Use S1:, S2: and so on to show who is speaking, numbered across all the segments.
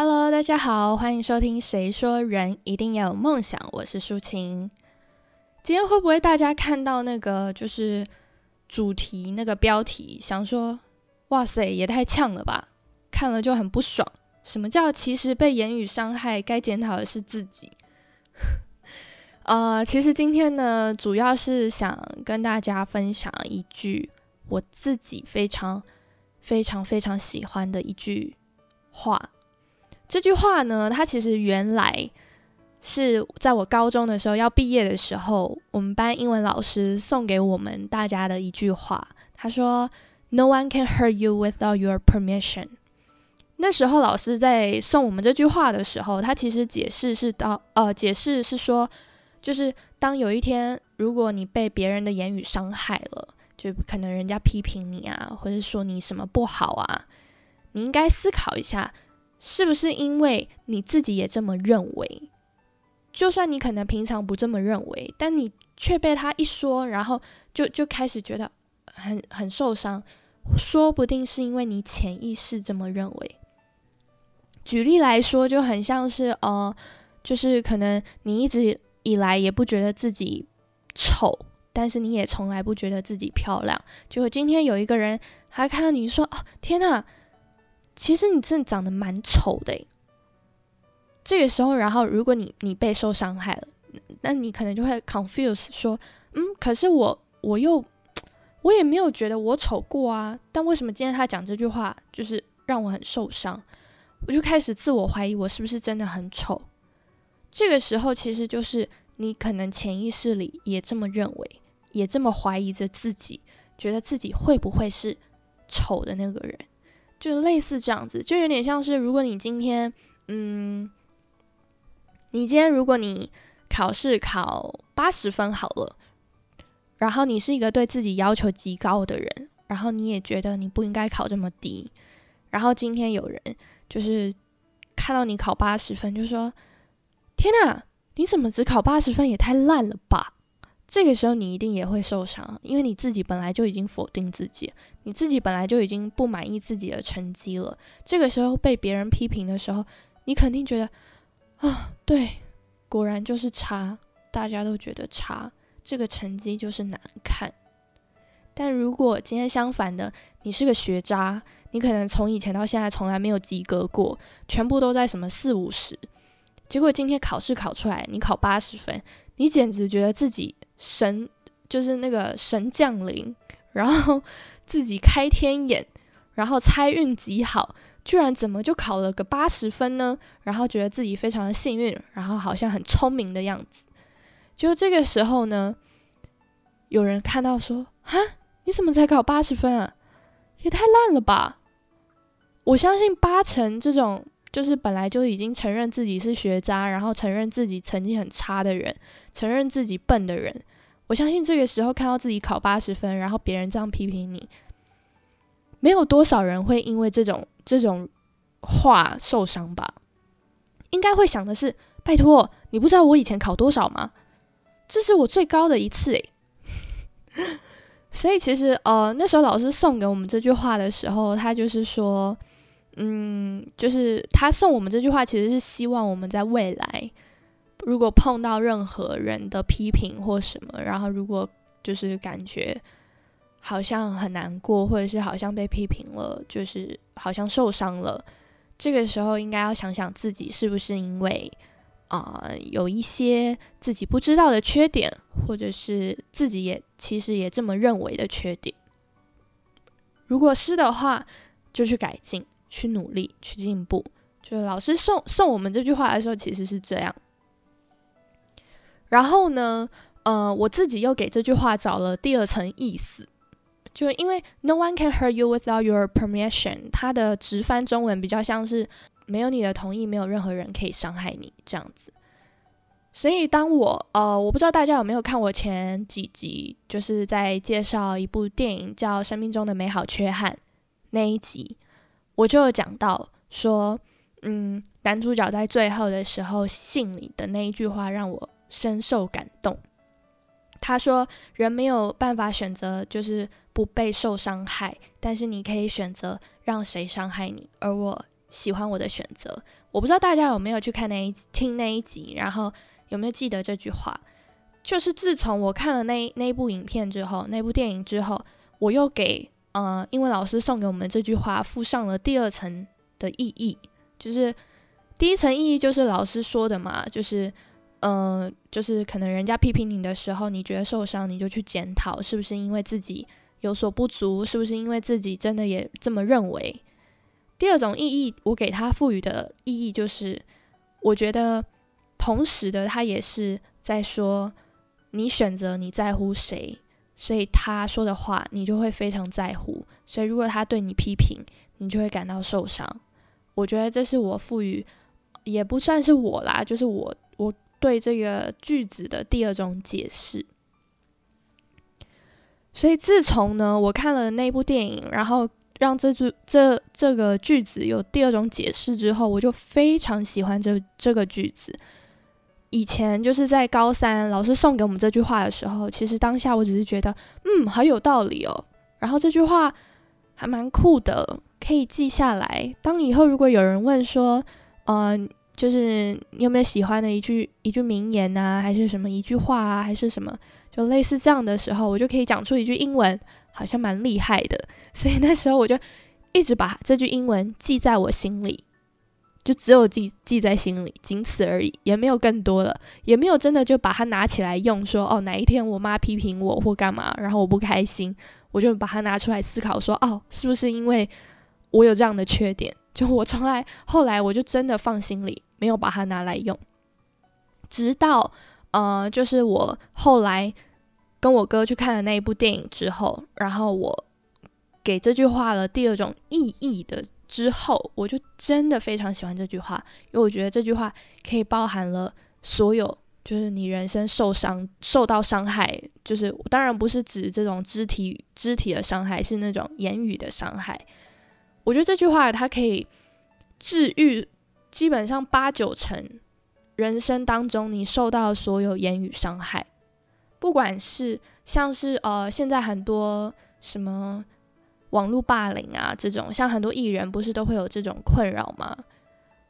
S1: Hello，大家好，欢迎收听《谁说人一定要有梦想》，我是舒晴。今天会不会大家看到那个就是主题那个标题，想说哇塞，也太呛了吧？看了就很不爽。什么叫其实被言语伤害，该检讨的是自己？呃，其实今天呢，主要是想跟大家分享一句我自己非常、非常、非常喜欢的一句话。这句话呢，它其实原来是在我高中的时候要毕业的时候，我们班英文老师送给我们大家的一句话。他说：“No one can hurt you without your permission。”那时候老师在送我们这句话的时候，他其实解释是到呃，解释是说，就是当有一天如果你被别人的言语伤害了，就可能人家批评你啊，或者说你什么不好啊，你应该思考一下。是不是因为你自己也这么认为？就算你可能平常不这么认为，但你却被他一说，然后就就开始觉得很很受伤。说不定是因为你潜意识这么认为。举例来说，就很像是呃，就是可能你一直以来也不觉得自己丑，但是你也从来不觉得自己漂亮。结果今天有一个人，他看到你说：“哦，天哪！”其实你真的长得蛮丑的，这个时候，然后如果你你被受伤害了，那你可能就会 confuse 说，嗯，可是我我又 我也没有觉得我丑过啊，但为什么今天他讲这句话就是让我很受伤？我就开始自我怀疑，我是不是真的很丑？这个时候，其实就是你可能潜意识里也这么认为，也这么怀疑着自己，觉得自己会不会是丑的那个人？就类似这样子，就有点像是，如果你今天，嗯，你今天如果你考试考八十分好了，然后你是一个对自己要求极高的人，然后你也觉得你不应该考这么低，然后今天有人就是看到你考八十分，就说：“天哪，你怎么只考八十分？也太烂了吧！”这个时候你一定也会受伤，因为你自己本来就已经否定自己，你自己本来就已经不满意自己的成绩了。这个时候被别人批评的时候，你肯定觉得啊，对，果然就是差，大家都觉得差，这个成绩就是难看。但如果今天相反的，你是个学渣，你可能从以前到现在从来没有及格过，全部都在什么四五十，结果今天考试考出来，你考八十分，你简直觉得自己。神就是那个神降临，然后自己开天眼，然后猜运极好，居然怎么就考了个八十分呢？然后觉得自己非常的幸运，然后好像很聪明的样子。就这个时候呢，有人看到说：“哈，你怎么才考八十分啊？也太烂了吧！”我相信八成这种就是本来就已经承认自己是学渣，然后承认自己成绩很差的人，承认自己笨的人。我相信这个时候看到自己考八十分，然后别人这样批评你，没有多少人会因为这种这种话受伤吧？应该会想的是：拜托，你不知道我以前考多少吗？这是我最高的一次诶。所以其实呃，那时候老师送给我们这句话的时候，他就是说，嗯，就是他送我们这句话，其实是希望我们在未来。如果碰到任何人的批评或什么，然后如果就是感觉好像很难过，或者是好像被批评了，就是好像受伤了，这个时候应该要想想自己是不是因为啊有一些自己不知道的缺点，或者是自己也其实也这么认为的缺点。如果是的话，就去改进，去努力，去进步。就老师送送我们这句话的时候，其实是这样。然后呢，呃，我自己又给这句话找了第二层意思，就因为 “No one can hurt you without your permission”，它的直翻中文比较像是“没有你的同意，没有任何人可以伤害你”这样子。所以当我呃，我不知道大家有没有看我前几集，就是在介绍一部电影叫《生命中的美好缺憾》那一集，我就有讲到说，嗯，男主角在最后的时候信里的那一句话让我。深受感动。他说：“人没有办法选择，就是不被受伤害，但是你可以选择让谁伤害你。而我喜欢我的选择。我不知道大家有没有去看那一听那一集，然后有没有记得这句话？就是自从我看了那那部影片之后，那部电影之后，我又给呃因为老师送给我们这句话附上了第二层的意义。就是第一层意义就是老师说的嘛，就是嗯，就是可能人家批评你的时候，你觉得受伤，你就去检讨是不是因为自己有所不足，是不是因为自己真的也这么认为。第二种意义，我给他赋予的意义就是，我觉得同时的他也是在说。你选择你在乎谁，所以他说的话你就会非常在乎。所以如果他对你批评，你就会感到受伤。我觉得这是我赋予，也不算是我啦，就是我我对这个句子的第二种解释。所以自从呢我看了那部电影，然后让这句这这个句子有第二种解释之后，我就非常喜欢这这个句子。以前就是在高三，老师送给我们这句话的时候，其实当下我只是觉得，嗯，好有道理哦。然后这句话还蛮酷的，可以记下来。当以后如果有人问说，嗯，就是你有没有喜欢的一句一句名言啊，还是什么一句话啊，还是什么，就类似这样的时候，我就可以讲出一句英文，好像蛮厉害的。所以那时候我就一直把这句英文记在我心里。就只有记记在心里，仅此而已，也没有更多了，也没有真的就把它拿起来用，说哦哪一天我妈批评我或干嘛，然后我不开心，我就把它拿出来思考，说哦是不是因为我有这样的缺点？就我从来后来我就真的放心里，没有把它拿来用，直到呃就是我后来跟我哥去看了那一部电影之后，然后我给这句话了第二种意义的。之后，我就真的非常喜欢这句话，因为我觉得这句话可以包含了所有，就是你人生受伤、受到伤害，就是当然不是指这种肢体肢体的伤害，是那种言语的伤害。我觉得这句话它可以治愈基本上八九成人生当中你受到所有言语伤害，不管是像是呃现在很多什么。网络霸凌啊，这种像很多艺人不是都会有这种困扰吗？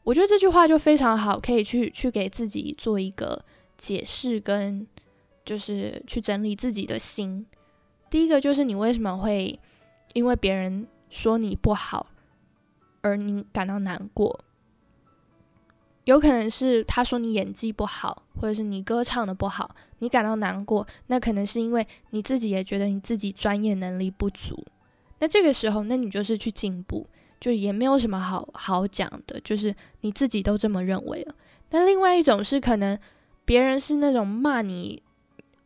S1: 我觉得这句话就非常好，可以去去给自己做一个解释，跟就是去整理自己的心。第一个就是你为什么会因为别人说你不好而你感到难过？有可能是他说你演技不好，或者是你歌唱的不好，你感到难过，那可能是因为你自己也觉得你自己专业能力不足。那这个时候，那你就是去进步，就也没有什么好好讲的，就是你自己都这么认为了。但另外一种是，可能别人是那种骂你，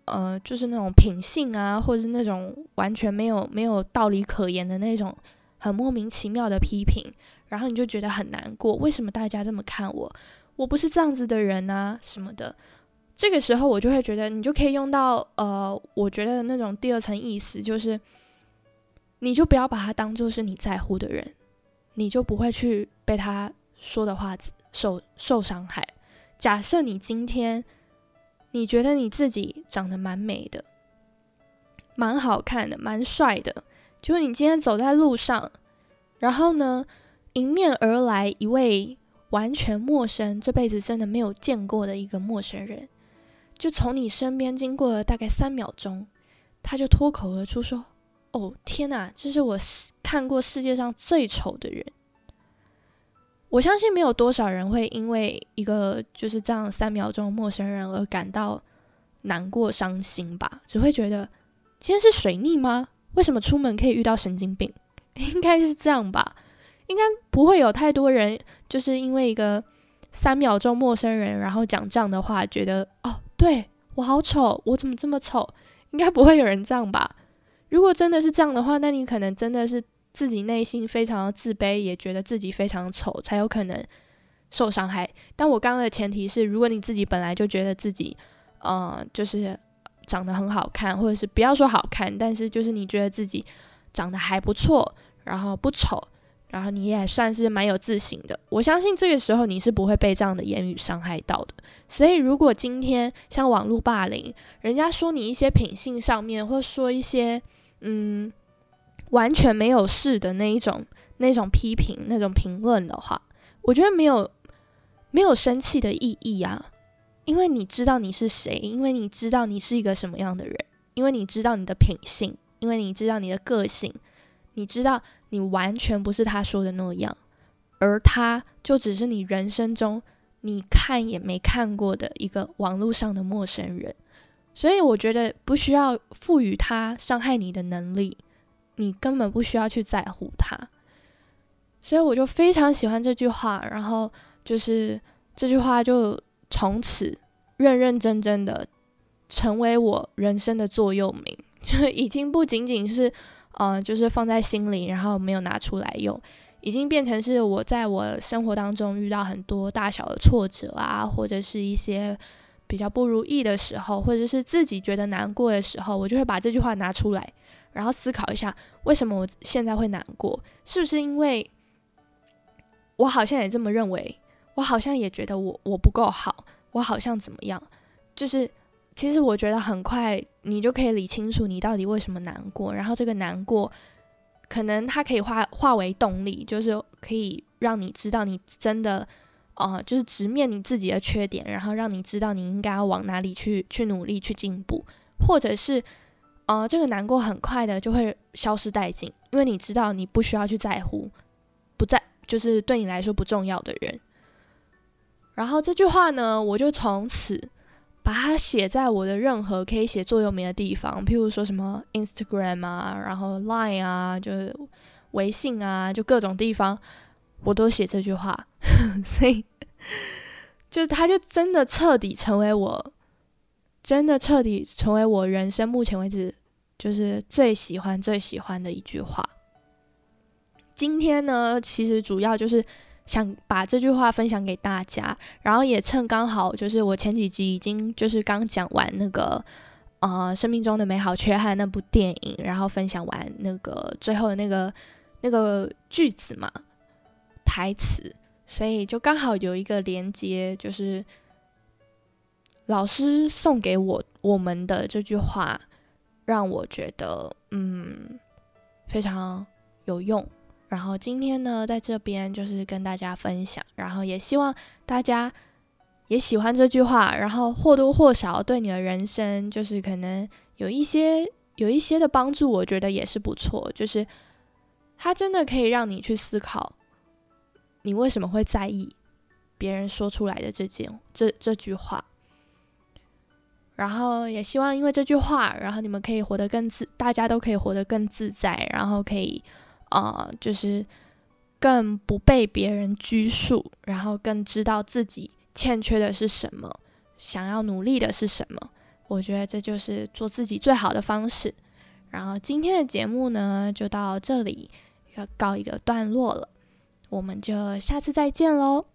S1: 呃，就是那种品性啊，或者是那种完全没有没有道理可言的那种很莫名其妙的批评，然后你就觉得很难过，为什么大家这么看我？我不是这样子的人啊，什么的。这个时候，我就会觉得你就可以用到，呃，我觉得那种第二层意思就是。你就不要把他当做是你在乎的人，你就不会去被他说的话受受伤害。假设你今天你觉得你自己长得蛮美的、蛮好看的、蛮帅的，就你今天走在路上，然后呢，迎面而来一位完全陌生、这辈子真的没有见过的一个陌生人，就从你身边经过了大概三秒钟，他就脱口而出说。哦天哪，这是我看过世界上最丑的人。我相信没有多少人会因为一个就是这样三秒钟陌生人而感到难过伤心吧？只会觉得今天是水逆吗？为什么出门可以遇到神经病？应该是这样吧？应该不会有太多人就是因为一个三秒钟陌生人，然后讲这样的话，觉得哦，对我好丑，我怎么这么丑？应该不会有人这样吧？如果真的是这样的话，那你可能真的是自己内心非常自卑，也觉得自己非常丑，才有可能受伤害。但我刚刚的前提是，如果你自己本来就觉得自己，呃，就是长得很好看，或者是不要说好看，但是就是你觉得自己长得还不错，然后不丑。然后你也算是蛮有自信的，我相信这个时候你是不会被这样的言语伤害到的。所以，如果今天像网络霸凌，人家说你一些品性上面，或说一些嗯完全没有事的那一种那种批评、那种评论的话，我觉得没有没有生气的意义啊，因为你知道你是谁，因为你知道你是一个什么样的人，因为你知道你的品性，因为你知道你的个性，你知道你完全不是他说的那样，而他就只是你人生中你看也没看过的一个网络上的陌生人，所以我觉得不需要赋予他伤害你的能力。你根本不需要去在乎他，所以我就非常喜欢这句话。然后就是这句话就从此认认真真的成为我人生的座右铭，就已经不仅仅是呃，就是放在心里，然后没有拿出来用，已经变成是我在我生活当中遇到很多大小的挫折啊，或者是一些比较不如意的时候，或者是自己觉得难过的时候，我就会把这句话拿出来。然后思考一下，为什么我现在会难过？是不是因为我好像也这么认为？我好像也觉得我我不够好，我好像怎么样？就是其实我觉得很快你就可以理清楚你到底为什么难过。然后这个难过，可能它可以化化为动力，就是可以让你知道你真的啊，就是直面你自己的缺点，然后让你知道你应该要往哪里去去努力去进步，或者是。呃，这个难过很快的就会消失殆尽，因为你知道你不需要去在乎，不在就是对你来说不重要的人。然后这句话呢，我就从此把它写在我的任何可以写座右铭的地方，譬如说什么 Instagram 啊，然后 Line 啊，就是微信啊，就各种地方我都写这句话，所以 就他就真的彻底成为我。真的彻底成为我人生目前为止就是最喜欢最喜欢的一句话。今天呢，其实主要就是想把这句话分享给大家，然后也趁刚好就是我前几集已经就是刚讲完那个呃生命中的美好缺憾那部电影，然后分享完那个最后的那个那个句子嘛台词，所以就刚好有一个连接，就是。老师送给我我们的这句话，让我觉得嗯非常有用。然后今天呢，在这边就是跟大家分享，然后也希望大家也喜欢这句话，然后或多或少对你的人生就是可能有一些有一些的帮助，我觉得也是不错。就是它真的可以让你去思考，你为什么会在意别人说出来的这件这这句话。然后也希望因为这句话，然后你们可以活得更自，大家都可以活得更自在，然后可以，呃，就是更不被别人拘束，然后更知道自己欠缺的是什么，想要努力的是什么。我觉得这就是做自己最好的方式。然后今天的节目呢，就到这里要告一个段落了，我们就下次再见喽。